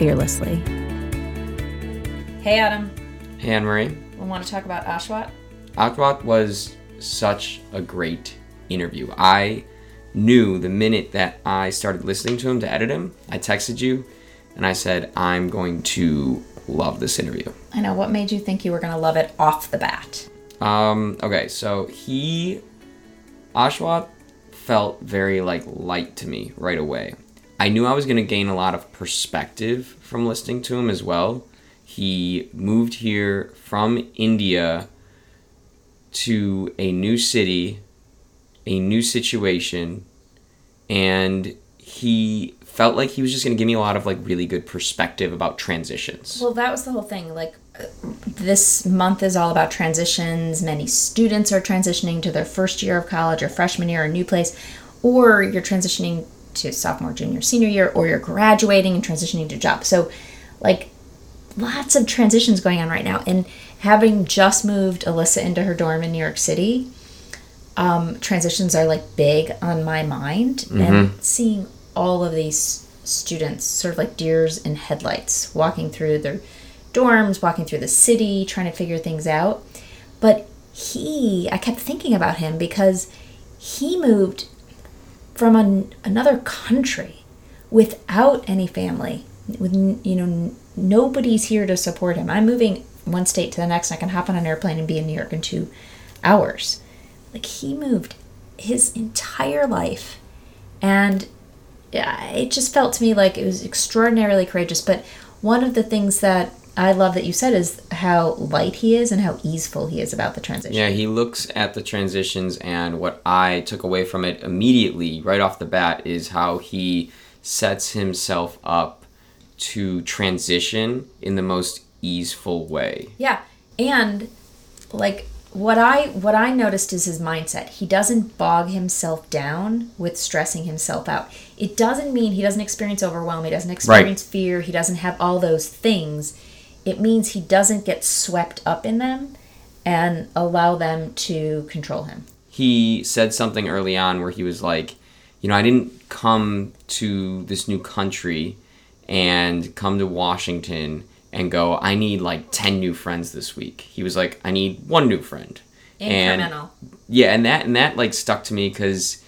fearlessly. Hey, Adam. Hey, Anne Marie. We want to talk about Ashwat? Ashwat was such a great interview. I knew the minute that I started listening to him to edit him, I texted you and I said, I'm going to love this interview. I know. What made you think you were going to love it off the bat? Um, okay, so he, Ashwat felt very like light to me right away. I knew I was going to gain a lot of perspective from listening to him as well. He moved here from India to a new city, a new situation, and he felt like he was just going to give me a lot of like really good perspective about transitions. Well, that was the whole thing. Like uh, this month is all about transitions. Many students are transitioning to their first year of college or freshman year or new place, or you're transitioning to sophomore, junior, senior year, or you're graduating and transitioning to job. So, like, lots of transitions going on right now. And having just moved Alyssa into her dorm in New York City, um, transitions are like big on my mind. Mm-hmm. And seeing all of these students, sort of like deers in headlights, walking through their dorms, walking through the city, trying to figure things out. But he, I kept thinking about him because he moved from an, another country without any family with you know nobody's here to support him. I'm moving one state to the next i can hop on an airplane and be in new york in two hours. Like he moved his entire life and it just felt to me like it was extraordinarily courageous. But one of the things that I love that you said is how light he is and how easeful he is about the transition. Yeah, he looks at the transitions, and what I took away from it immediately, right off the bat, is how he sets himself up to transition in the most easeful way. Yeah, and like what I what I noticed is his mindset. He doesn't bog himself down with stressing himself out. It doesn't mean he doesn't experience overwhelm. He doesn't experience right. fear. He doesn't have all those things it means he doesn't get swept up in them and allow them to control him. He said something early on where he was like, you know, I didn't come to this new country and come to Washington and go, I need like 10 new friends this week. He was like, I need one new friend. Incremental. And, yeah, and that and that like stuck to me because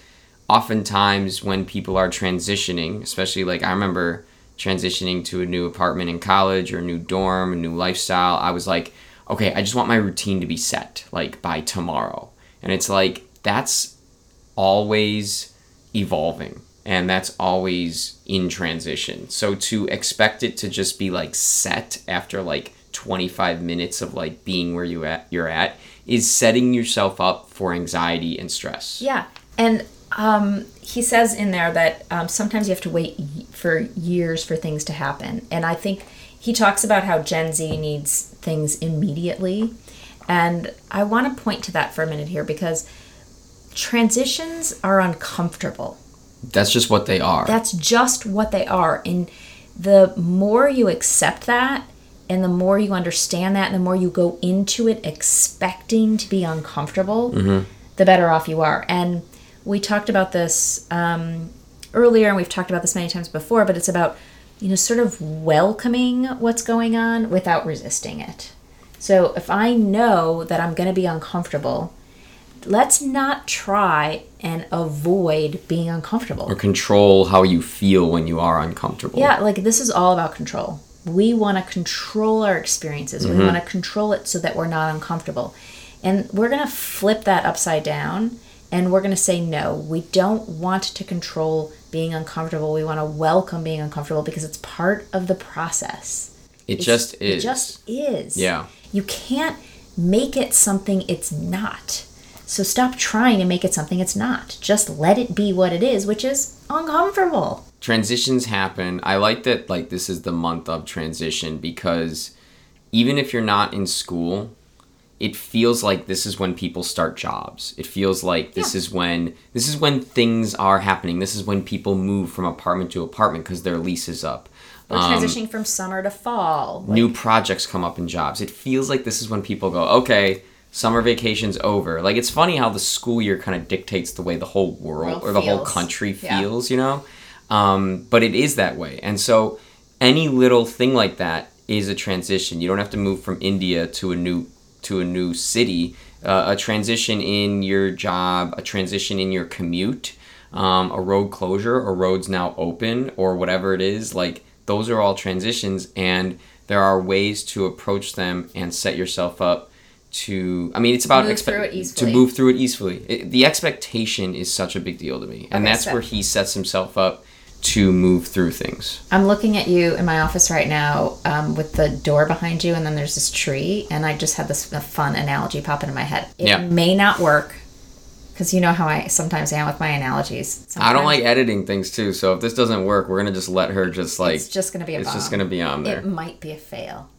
oftentimes when people are transitioning, especially like I remember transitioning to a new apartment in college or a new dorm, a new lifestyle, I was like, okay, I just want my routine to be set like by tomorrow. And it's like that's always evolving and that's always in transition. So to expect it to just be like set after like 25 minutes of like being where you at you're at is setting yourself up for anxiety and stress. Yeah. And um, he says in there that um, sometimes you have to wait for years for things to happen. And I think he talks about how Gen Z needs things immediately. And I want to point to that for a minute here because transitions are uncomfortable. That's just what they are. That's just what they are. And the more you accept that, and the more you understand that, and the more you go into it expecting to be uncomfortable, mm-hmm. the better off you are. And we talked about this um, earlier, and we've talked about this many times before, but it's about you know sort of welcoming what's going on without resisting it. So if I know that I'm going to be uncomfortable, let's not try and avoid being uncomfortable or control how you feel when you are uncomfortable. Yeah, like this is all about control. We want to control our experiences. Mm-hmm. We want to control it so that we're not uncomfortable. And we're going to flip that upside down and we're going to say no. We don't want to control being uncomfortable. We want to welcome being uncomfortable because it's part of the process. It it's, just is. It just is. Yeah. You can't make it something it's not. So stop trying to make it something it's not. Just let it be what it is, which is uncomfortable. transitions happen. I like that like this is the month of transition because even if you're not in school, it feels like this is when people start jobs. It feels like this Yeah. is when this is when things are happening. This is when people move from apartment to apartment because their lease is up. We're Um, transitioning from summer to fall. new projects come up in jobs. It feels like this is when people go, okay, summer vacation's over. Like it's funny how the school year kind of dictates the way the whole world World or the whole feels. country Yeah. feels, you know? Um, but it is that way. And so any little thing like that is a transition. You don't have to move from India to a new to a new city. Uh, a transition in your job, a transition in your commute, um, a road closure, a road's now open, or whatever it is. Like those are all transitions, and there are ways to approach them and set yourself up to. I mean, it's about Move through it to move through it easily. It, the expectation is such a big deal to me, and Okay, that's so- where he sets himself up to move through things. I'm looking at you in my office right now um, with the door behind you, and then there's this tree, and I just had this fun analogy pop into my head. It Yeah. may not work because you know how I sometimes am with my analogies. I don't like editing things too, so if this doesn't work, we're gonna just let her just like It's just gonna be a it's just gonna be on there. It might be a fail.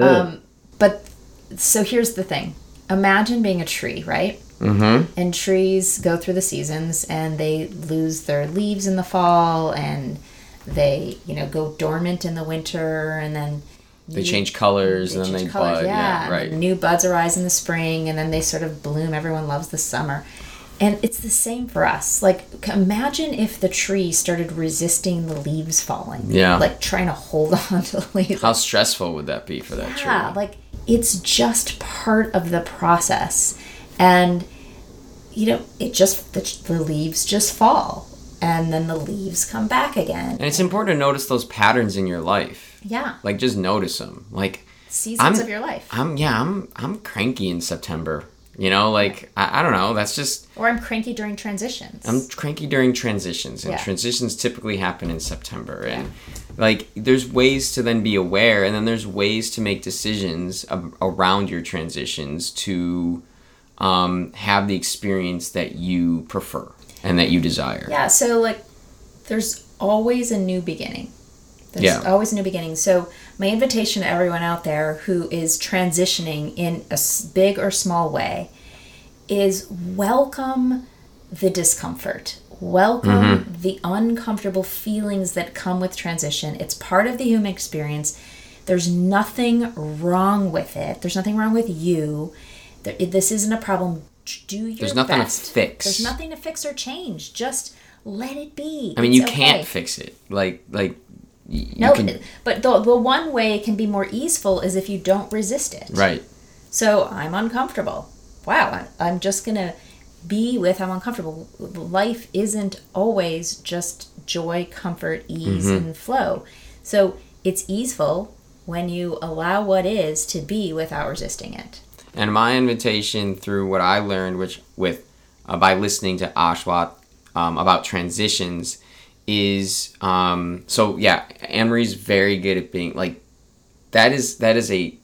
Um, but so here's the thing: imagine being a tree, right? Mm-hmm. And trees go through the seasons, and they lose their leaves in the fall, and they you know go dormant in the winter, and then They you- change colors they and then they colors, bud. Yeah, and right. New buds arise in the spring, and then they sort of bloom. Everyone loves the summer. And it's the same for us. Like, imagine if the tree started resisting the leaves falling. Yeah. Like, trying to hold on to the leaves. How stressful would that be for that Yeah, tree? like, it's just part of the process. And, you know, it just, the, the leaves just fall. And then the leaves come back again. And it's important to notice those patterns in your life. Yeah. Like just notice them. Like Seasons I'm- of your life. I'm yeah, I'm I'm cranky in September. You know, like I, I don't know. That's just Or I'm cranky during transitions. I'm cranky during transitions, and Yeah. transitions typically happen in September. And like, there's ways to then be aware, and then there's ways to make decisions ab- around your transitions to um, have the experience that you prefer and that you desire. Yeah, so like there's always a new beginning. There's Yeah. always a new beginning. So my invitation to everyone out there who is transitioning in a big or small way is welcome the discomfort. Welcome the uncomfortable feelings that come with transition. It's part of the human experience. There's nothing wrong with it. There's nothing wrong with you. There, this isn't a problem. Do your There's nothing to fix. There's nothing to fix or change. Just let it be. I mean, It's you can't fix it. Like, like you No, can. but the, the one way it can be more easeful is if you don't resist it. Right. So I'm uncomfortable. Wow, I, I'm just gonna be with I'm uncomfortable. Life isn't always just joy, comfort, ease, Mm-hmm. and flow. So it's easeful when you allow what is to be without resisting it. And my invitation through what I learned, which with uh, by listening to Ashwat um, about transitions, is um, so yeah. Anne Marie's very good at being like that. Is that is a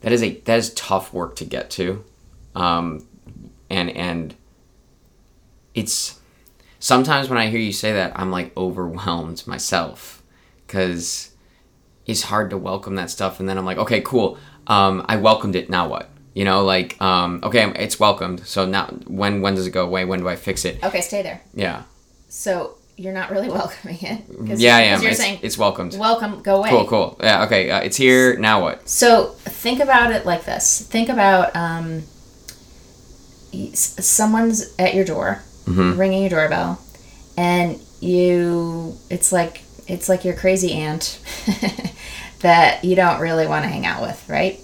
that is a that is tough work to get to, um, and and it's sometimes when I hear you say that, I'm like overwhelmed myself because it's hard to welcome that stuff and then i'm like okay cool um, i welcomed it now what you know like um, okay it's welcomed so now when when does it go away when do i fix it Okay, stay there. yeah So you're not really welcoming it. yeah i am You're it's, saying it's welcomed welcome, go away. cool cool yeah okay uh, it's here now what So think about it like this. Think about um, someone's at your door, Mhm. ringing your doorbell, and you. It's like it's like your crazy aunt that you don't really want to hang out with, right?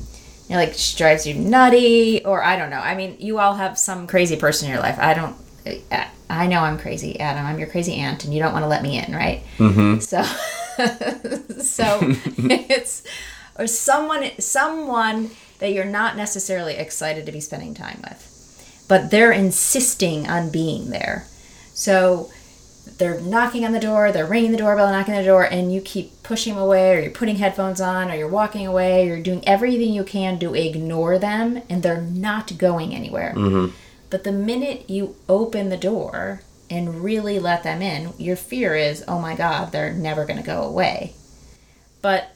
You're like she drives you nutty, or I don't know. I mean, you all have some crazy person in your life. I don't. I- I know I'm crazy, Adam. I'm your crazy aunt, and you don't want to let me in, right? mm-hmm So, so it's or someone someone that you're not necessarily excited to be spending time with, but they're insisting on being there. So they're knocking on the door, they're ringing the doorbell, knocking on the door, and you keep pushing them away, or you're putting headphones on, or you're walking away, or you're doing everything you can to ignore them, and they're not going anywhere. Mm-hmm. But the minute you open the door and really let them in, your fear is, oh my God, they're never going to go away. But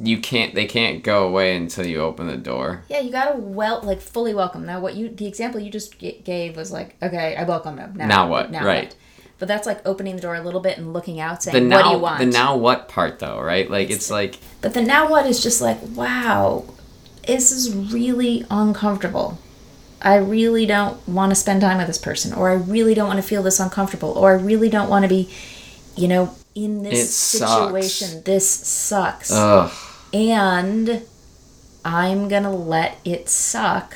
you can't they can't go away until you open the door yeah, you gotta well like fully welcome. Now, what you the example you just g- gave was like, okay, I welcome them. Now, Now what? Right. But that's like opening the door a little bit and looking out, saying, the now "What do you want?" the now what part though right like it's, like But the now what is just like, wow, this is really uncomfortable. I really don't want to spend time with this person, or I really don't want to feel this uncomfortable, or I really don't want to be, you know, in this It sucks. situation. This sucks. ugh and I'm gonna let it suck.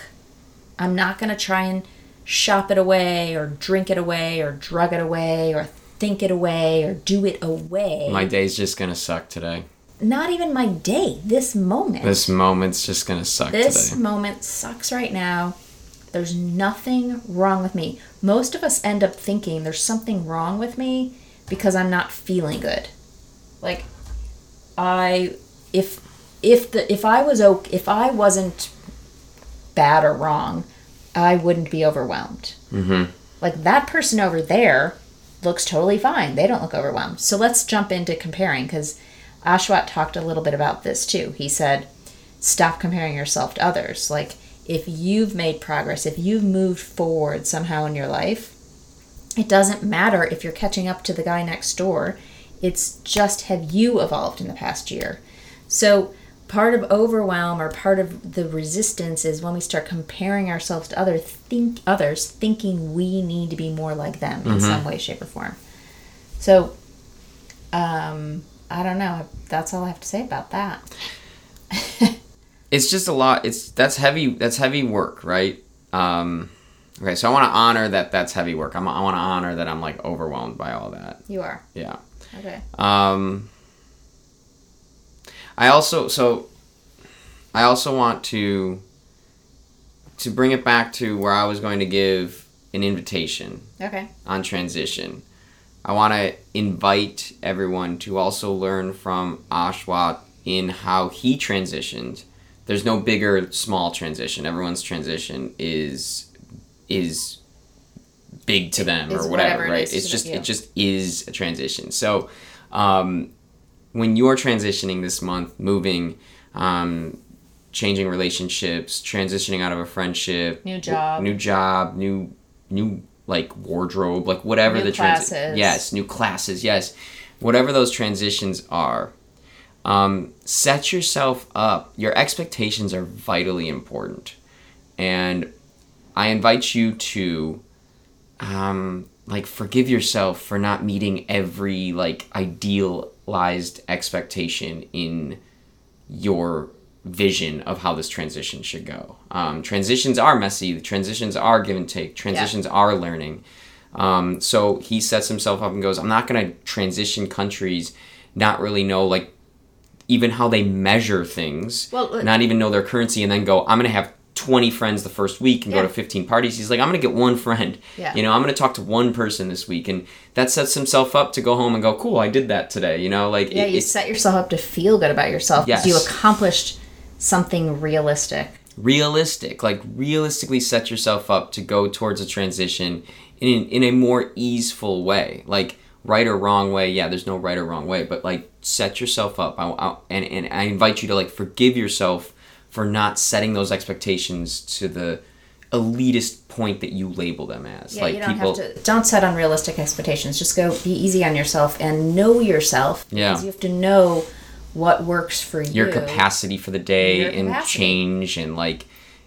I'm not gonna try and shop it away, or drink it away, or drug it away, or think it away, or do it away. my day's just gonna suck today not even my day, this moment. this moment's just gonna suck This today moment sucks right now. There's nothing wrong with me. Most of us end up thinking there's something wrong with me because I'm not feeling good. Like I if if the if I was okay, if I wasn't bad or wrong, I wouldn't be overwhelmed. mm-hmm Like that person over there looks totally fine. They don't look overwhelmed. So let's jump into comparing because Ashwat talked a little bit about this too. He said, stop comparing yourself to others. Like if you've made progress, if you've moved forward somehow in your life, it doesn't matter if you're catching up to the guy next door. It's just have you evolved in the past year. So part of overwhelm or part of the resistance is when we start comparing ourselves to other think others thinking we need to be more like them in some way shape or form. So um i don't know. That's all i have to say about that. It's just a lot. It's that's heavy that's heavy work right? Um okay so i want to honor that that's heavy work. I'm, i want to honor that i'm like overwhelmed by all that. You are. Yeah. Okay. Um i also so i also want to to bring it back to where i was going to give an invitation okay on transition. I want to invite everyone to also learn from Ashwat in how he transitioned. There's no bigger small transition. Everyone's transition is is big to them or whatever, whatever it right? It's just you. it just is a transition. So um, when you're transitioning this month, moving, um, changing relationships, transitioning out of a friendship, New job. new job, new new like wardrobe, like whatever New the transi- classes. yes, new classes, yes, whatever those transitions are. Um, set yourself up. Your expectations are vitally important, and I invite you to um, like forgive yourself for not meeting every like idealized expectation in your vision of how this transition should go. Um, transitions are messy. Transitions are give and take. Transitions are learning. Um, so he sets himself up and goes, "I'm not going to transition countries, not really know like even how they measure things, Well, uh, not even know their currency, and then go, I'm going to have 20 friends the first week and go to 15 parties. He's like, I'm going to get one friend. Yeah. You know, I'm going to talk to one person this week, and that sets himself up to go home and go, cool, I did that today. You know, like yeah it- you set yourself up to feel good about yourself because you accomplished something realistic realistic. Like realistically, set yourself up to go towards a transition in in a more easeful way. Like right or wrong way. Yeah, there's no right or wrong way, but like set yourself up. I, I, and and I invite you to like forgive yourself for not setting those expectations to the elitist point that you label them as. Yeah, like you don't people. have to. Don't set unrealistic expectations. Just go be easy on yourself and know yourself. Yeah. Because you have to know what works for you. your capacity for the day and change and like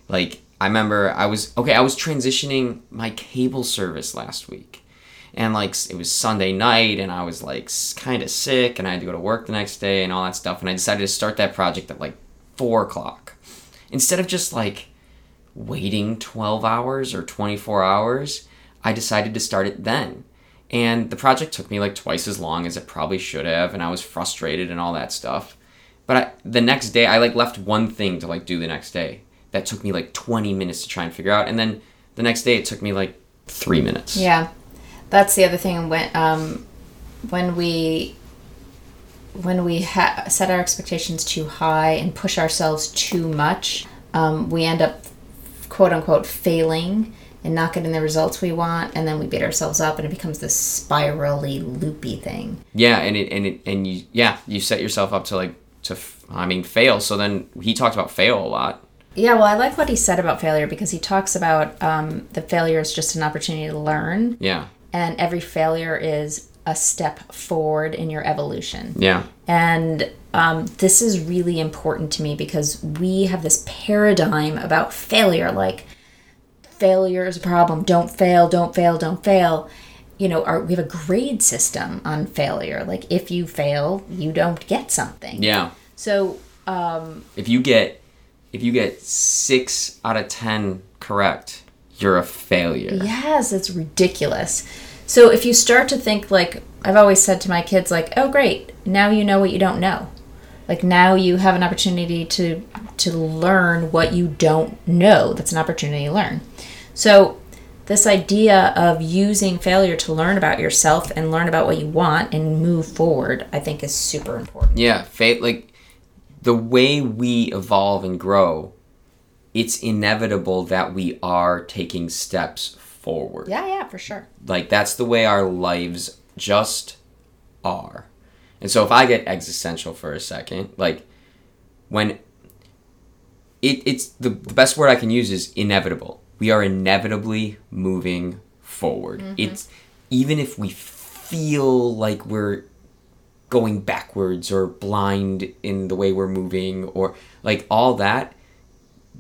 like I remember I was okay I was transitioning my cable service last week and like it was Sunday night and I was like kind of sick and I had to go to work the next day and all that stuff and I decided to start that project at like four o'clock instead of just like waiting 12 hours or 24 hours I decided to start it then. And the project took me like twice as long as it probably should have and i was frustrated and all that stuff. But I, the next day i like left one thing to like do the next day. That took me like 20 minutes to try and figure out and then the next day it took me like three minutes. Yeah, that's the other thing. When um, when we when we ha- set our expectations too high and push ourselves too much, um, we end up quote unquote failing and not getting the results we want, and then we beat ourselves up, and it becomes this spirally, loopy thing. Yeah, and it and it and you yeah you set yourself up to like to i mean fail. So then he talked about fail a lot. Yeah, well, I like what he said about failure because he talks about um, the failure is just an opportunity to learn, Yeah, and every failure is a step forward in your evolution. yeah, And um, this is really important to me because we have this paradigm about failure like, failure is a problem. Don't fail, don't fail, don't fail. You know, our, we have a grade system on failure. Like, if you fail, you don't get something. yeah. So, um, If you get if you get six out of ten correct, you're a failure. yes, it's ridiculous. So, if you start to think, like, I've always said to my kids, like, oh, great, now you know what you don't know. Like now you have an opportunity to to learn what you don't know. That's an opportunity to learn. So this idea of using failure to learn about yourself and learn about what you want and move forward, I think is super important. Yeah, like the way we evolve and grow, it's inevitable that we are taking steps forward. Yeah, yeah, for sure. Like that's the way our lives just are. And so if I get existential for a second, like when it, it's the, the best word I can use is inevitable. We are inevitably moving forward. Mm-hmm. It's even if we feel like we're going backwards or blind in the way we're moving or like all that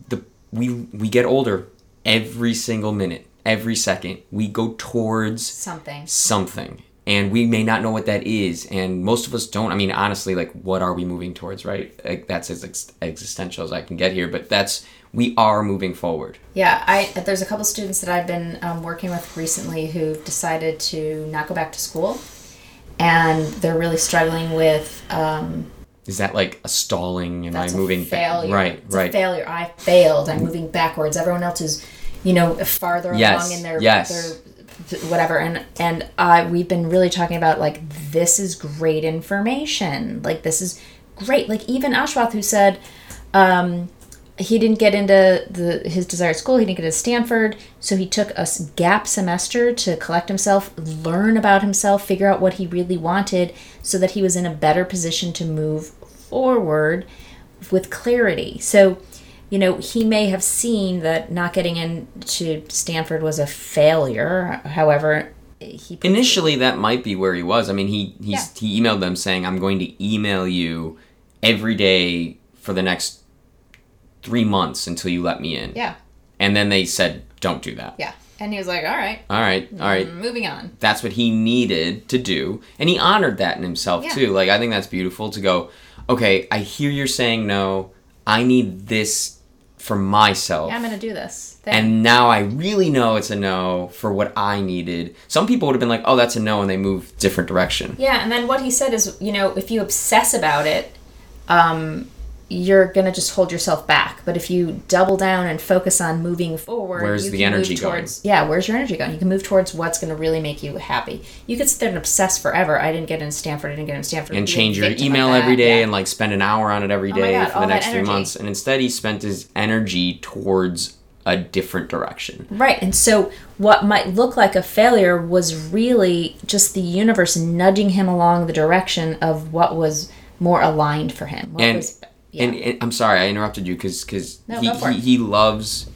the we we get older every single minute every second we go towards Something. something and we may not know what that is and most of us don't i mean honestly like what are we moving towards right like that's as ex- existential as i can get here but that's we are moving forward Yeah, I there's a couple students that I've been um, working with recently who've decided to not go back to school, and they're really struggling with um, is that like a stalling am i moving ba- failure. right It's right failure. I failed. I'm moving backwards. Everyone else is, you know, farther Yes, along in their yes. their whatever. And and uh, we've been really talking about like this is great information. Like this is great. Like even Ashwath who said. Um, he didn't get into the his desired school. He didn't get to Stanford, so he took a gap semester to collect himself, learn about himself, figure out what he really wanted, so that he was in a better position to move forward with clarity. So, you know, he may have seen that not getting into Stanford was a failure. However, he initially that might be where he was. I mean he he's, he emailed them saying i'm going to email you every day for the next three months until you let me in. Yeah, and then they said don't do that. Yeah, and he was like, "All right, all right all right. Mm, moving on." that's what he needed to do. And he honored that in himself Yeah. too. Like i think that's beautiful to go okay i hear you're saying no. I need this for myself Yeah, I'm gonna do this. Thing. and now I really know it's a no for what I needed. Some people would have been like, "Oh, that's a no," and they move different direction. Yeah, and then what he said is, you know, if you obsess about it, um, you're gonna just hold yourself back. But if you double down and focus on moving forward, Where's you the can energy move going? Yeah, where's your energy going? You can move towards what's gonna really make you happy. You could sit there and obsess forever. I didn't get into Stanford. I didn't get into Stanford. And change your email every day yeah. and like spend an hour on it every oh day Oh God, for the next three months. And instead, he spent his energy towards a different direction. Right. And so what might look like a failure was really just the universe nudging him along the direction of what was more aligned for him. What And- was, yeah. And, and I'm sorry, I interrupted you because because No, he, he he loves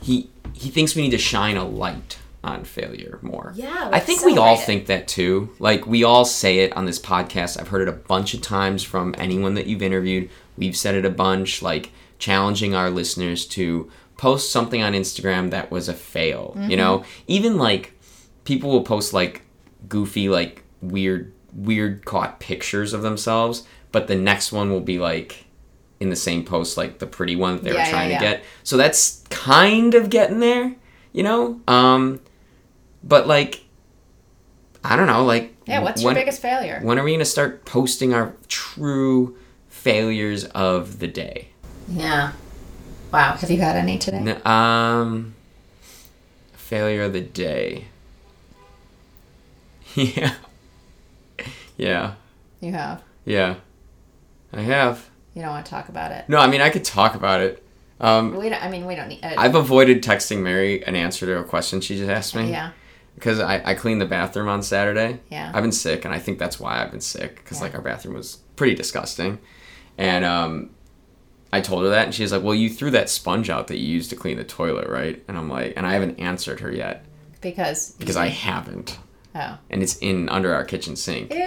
he he thinks we need to shine a light on failure more. Yeah, I think we all it. think that too. Like we all say it on this podcast. I've heard it a bunch of times from anyone that you've interviewed. We've said it a bunch, like challenging our listeners to post something on Instagram that was a fail. Mm-hmm. You know, even like people will post like goofy, like weird, weird caught pictures of themselves, but the next one will be like in the same post, like the pretty one that they Yeah, were trying yeah. to get. So that's kind of getting there, you know. Um, but like, I don't know, like yeah, what's when, your biggest failure? when are we gonna start posting our true failures of the day? Yeah. Wow. Have you had any today? N- um, failure of the day. Yeah. Yeah. You have. Yeah. I have. You don't want to talk about it. No, I mean I could talk about it. Um, We don't, I mean, we don't need. Uh, I've avoided texting Mary an answer to a question she just asked me. yeah. Because I, I cleaned the bathroom on Saturday. Yeah. I've been sick, and I think that's why I've been sick. Because Yeah. like our bathroom was pretty disgusting, and um, I told her that, and she's like, "Well, you threw that sponge out that you used to clean the toilet, right?" And I'm like, and I haven't answered her yet Because. because I haven't, Oh. and it's in under our kitchen sink. Ew!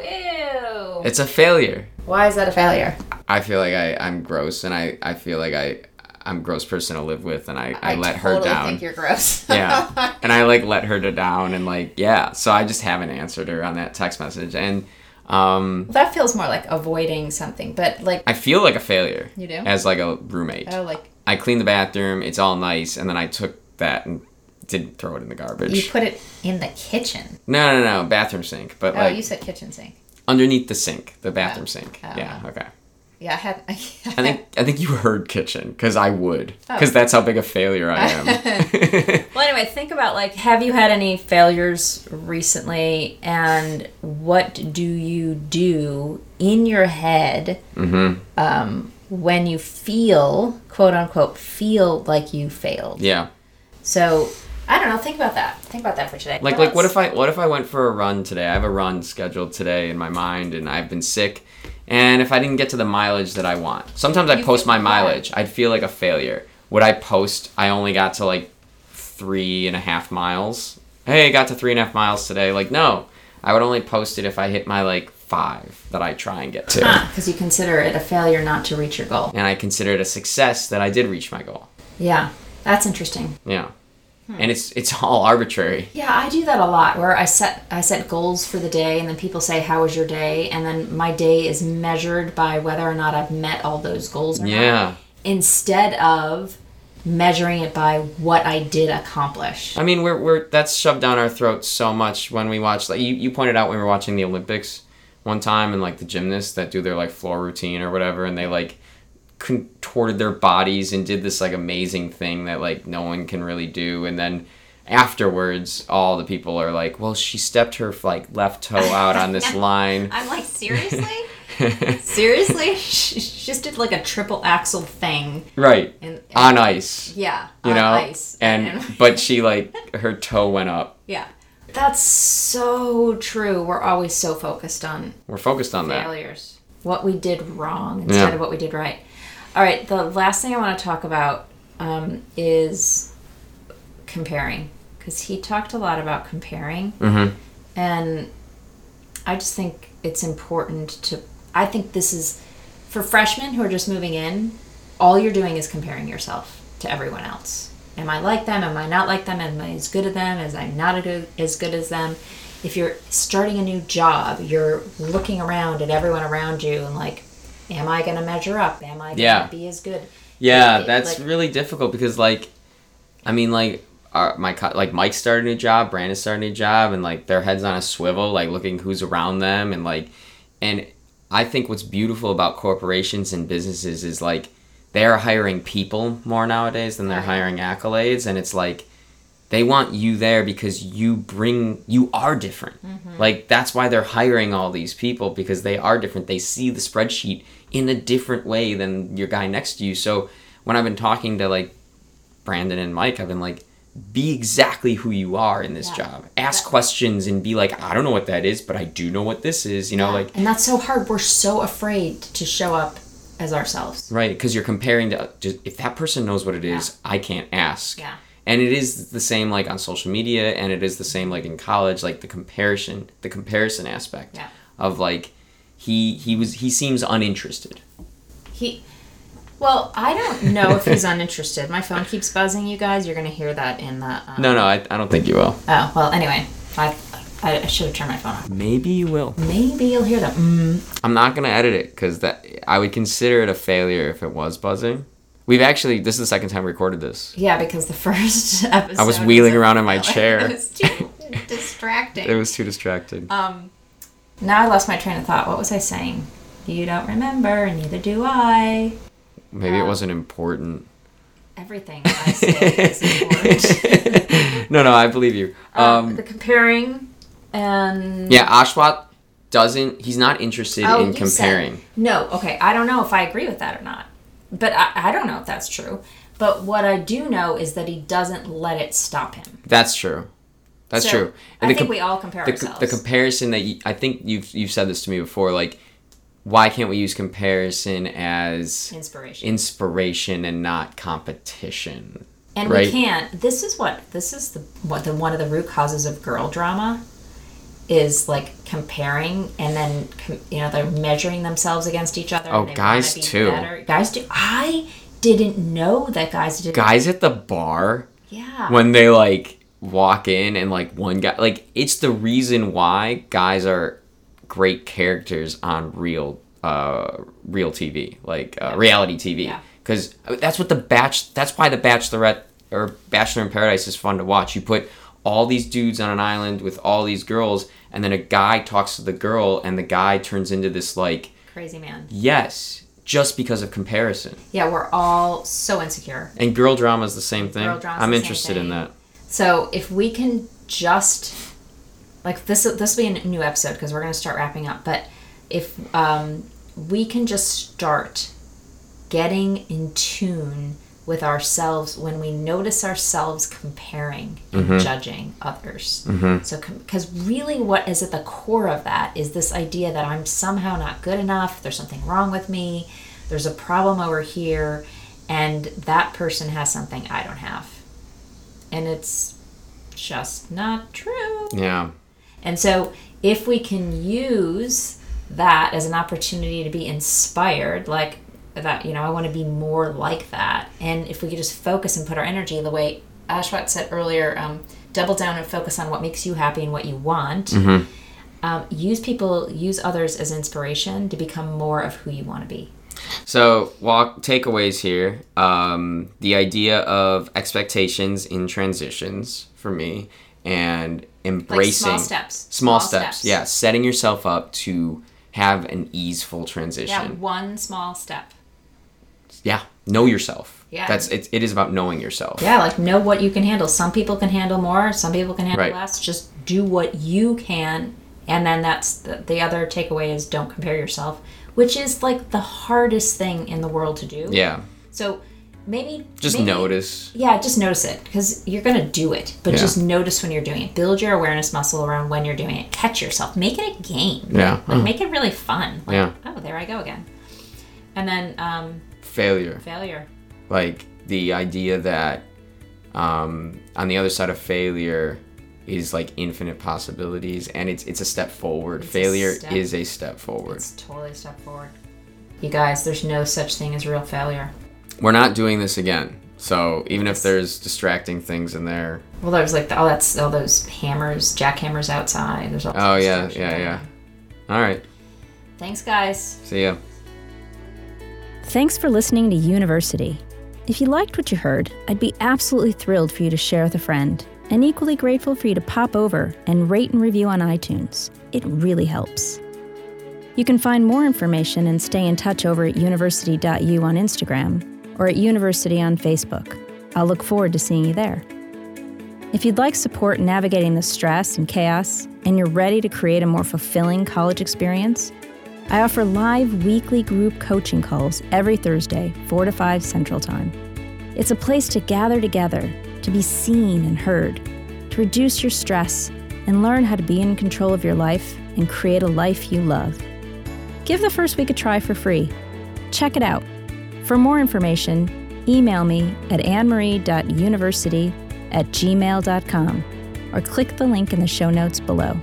Ew! It's a failure. Why is that a failure? I feel like I, I'm gross, and I, I feel like I I'm a gross person to live with, and I, I, let her totally down. think you're gross. yeah and i like let her to down and like yeah so i just haven't answered her on that text message and um well, that feels more like avoiding something, but like. i feel like a failure You do? as like a roommate Oh, like i cleaned the bathroom it's all nice and then i took that and didn't throw it in the garbage you put it in the kitchen. no no no bathroom sink but Oh, like you said kitchen sink. Underneath the sink the bathroom Oh. sink Oh. yeah okay Yeah, I had. I, i think i think you heard kitchen because i would Oh. because that's how big a failure i am Well, anyway, think about like, have you had any failures recently, and what do you do in your head mm-hmm um, when you feel, quote unquote, feel like you failed? yeah So, I don't know. Think about that. Think about that for today. Like like what if I what if I went for a run today? I have a run scheduled today in my mind and I've been sick. And if I didn't get to the mileage that I want. Sometimes I post my mileage. I'd feel like a failure. Would I post I only got to like three and a half miles? Hey, I got to three and a half miles today. Like no. I would only post it if I hit my like five that I try and get to. Because you consider it a failure not to reach your goal. And I consider it a success that I did reach my goal. Yeah, that's interesting. Yeah. Hmm. And it's it's all arbitrary. Yeah, I do that a lot where I set I set goals for the day and then people say how was your day and then my day is measured by whether or not I've met all those goals or not Yeah. instead of measuring it by what I did accomplish. I mean, we're, we're that's shoved down our throats so much when we watch. Like you, you pointed out when we were watching the Olympics one time, and like the gymnasts that do their like floor routine or whatever, and they like contorted their bodies and did this like amazing thing that like no one can really do, and then afterwards, all the people are like, "Well, she stepped her like left toe out on this line." I'm like seriously? seriously? She just did like a triple axel thing. right And, on ice, yeah, you on know, ice. and but she like her toe went up. yeah. That's so true. We're always so focused on We're focused on that. failures. What we did wrong instead Yeah. of what we did right. All right, the last thing I want to talk about um, is comparing. Because he talked a lot about comparing. Mm-hmm. And I just think it's important to. I think this is for freshmen who are just moving in, all you're doing is comparing yourself to everyone else. Am I like them? Am I not like them? Am I as good as them? As I'm not as good as them? If you're starting a new job, you're looking around at everyone around you and like, am I going to measure up? Am I going to Yeah. be as good? Yeah, Like- that's like- really difficult because like, I mean like, our, my co- like Mike started a new job, Brandon started a new job, and like their heads on a swivel, like looking who's around them, and like, and I think what's beautiful about corporations and businesses is like they are hiring people more nowadays than they're hiring accolades, and it's like they want you there because you bring you are different. Mm-hmm. Like that's why they're hiring all these people because they are different. They see the spreadsheet in a different way than your guy next to you. So when I've been talking to like Brandon and Mike, I've been like, be exactly who you are in this Yeah. job. Ask Yeah. questions and be like, I don't know what that is, but I do know what this is. You know, like and that's so hard. We're so afraid to show up as ourselves. right because you're comparing to just, if that person knows what it is, I can't ask. Yeah. And it is the same like on social media, and it is the same like in college, like the comparison, the comparison aspect Yeah. of like he he was he seems uninterested. He, well, I don't know if he's uninterested. My phone keeps buzzing, you guys. You're gonna hear that in the. Um, No, no, I, I don't think you will. Oh well. Anyway, I I, I should have turned my phone off. Maybe you will. Maybe you'll hear that. Mm. I'm not gonna edit it because that I would consider it a failure if it was buzzing. We've actually this is the second time we recorded this. Yeah, because the first episode. I was wheeling a around in my chair. It was too distracting. It was too distracted. um, now I lost my train of thought. What was I saying? You don't remember, and neither do I. Maybe it uh, wasn't important. Everything I say is important. no, no, I believe you. Um, Um, the comparing and yeah, Ashwat doesn't. He's not interested Oh, in you said- comparing. no, okay. I don't know if I agree with that or not. but I, I don't know if that's true. But what I do know is that he doesn't let it stop him. That's true. That's So, true. I the think com- we all compare the, ourselves. the comparison that you, I think you've you've said this to me before. Like, why can't we use comparison as Inspiration. inspiration and not competition? And right? we can't. This is what this is the what the one of the root causes of girl drama is like comparing and then you know they're measuring themselves against each other. Oh, guys too. Better. Guys do. I didn't know that guys did. Guys at the bar Yeah. when they like walk in and like one guy like it's the reason why guys are great characters on real uh real TV like uh, reality TV Yeah. because that's what the batch that's why the bachelorette or bachelor in paradise is fun to watch. You put all these dudes on an island with all these girls and then a guy talks to the girl and the guy turns into this like Crazy man. yes just because of comparison. Yeah, we're all so insecure. and girl drama is the same thing. I'm interested in that So if we can just like this, this will be a new episode because we're gonna start wrapping up. But if um, we can just start getting in tune with ourselves when we notice ourselves comparing and judging others. So because really, what is at the core of that is this idea that I'm somehow not good enough. There's something wrong with me. There's a problem over here, and that person has something I don't have and it's just not true. yeah And so, if we can use that as an opportunity to be inspired, like that, you know, I want to be more like that. And if we could just focus and put our energy the way Ashwat said earlier, um, double down and focus on what makes you happy and what you want. Um, use people, use others as inspiration to become more of who you want to be. So, walk takeaways here. Um, the idea of expectations in transitions for me, and embracing small steps. Small, Small steps. steps. Yeah, setting yourself up to have an easeful transition. Yeah, one small step. Yeah, know yourself. Yeah. that's it. It is about knowing yourself. Yeah, like know what you can handle. Some people can handle more, some people can handle Right. less. Just do what you can. And then that's the, the other takeaway is don't compare yourself, which is like the hardest thing in the world to do. Yeah, So maybe just maybe- notice. Yeah, just notice it because you're gonna do it, but Yeah. just notice when you're doing it. Build your awareness muscle around when you're doing it. Catch yourself. Make it a game. Yeah. Like make it really fun. Like, Yeah. Oh, there I go again. And then um, Failure. failure. like the idea that um, on the other side of failure is like infinite possibilities and it's it's a step forward It's a failure step. is a step forward It's totally a step forward. You guys, there's no such thing as real failure. we're not doing this again so even Yes. if there's distracting things in there Well, there's like the, oh, that's all those hammers, jackhammers outside. There's all. oh sorts of yeah stuff. yeah yeah all right Thanks, guys. see ya Thanks for listening to University. If you liked what you heard, I'd be absolutely thrilled for you to share with a friend, and equally grateful for you to pop over and rate and review on iTunes. It really helps. You can find more information and stay in touch over at university.u on Instagram or at University on Facebook. I'll look forward to seeing you there. If you'd like support navigating the stress and chaos, and you're ready to create a more fulfilling college experience, I offer live weekly group coaching calls every Thursday, 4 to 5 Central Time. It's a place to gather together, to be seen and heard, to reduce your stress, and learn how to be in control of your life and create a life you love. Give the first week a try for free. Check it out. For more information, email me at annemarie.university at gmail.com or click the link in the show notes below.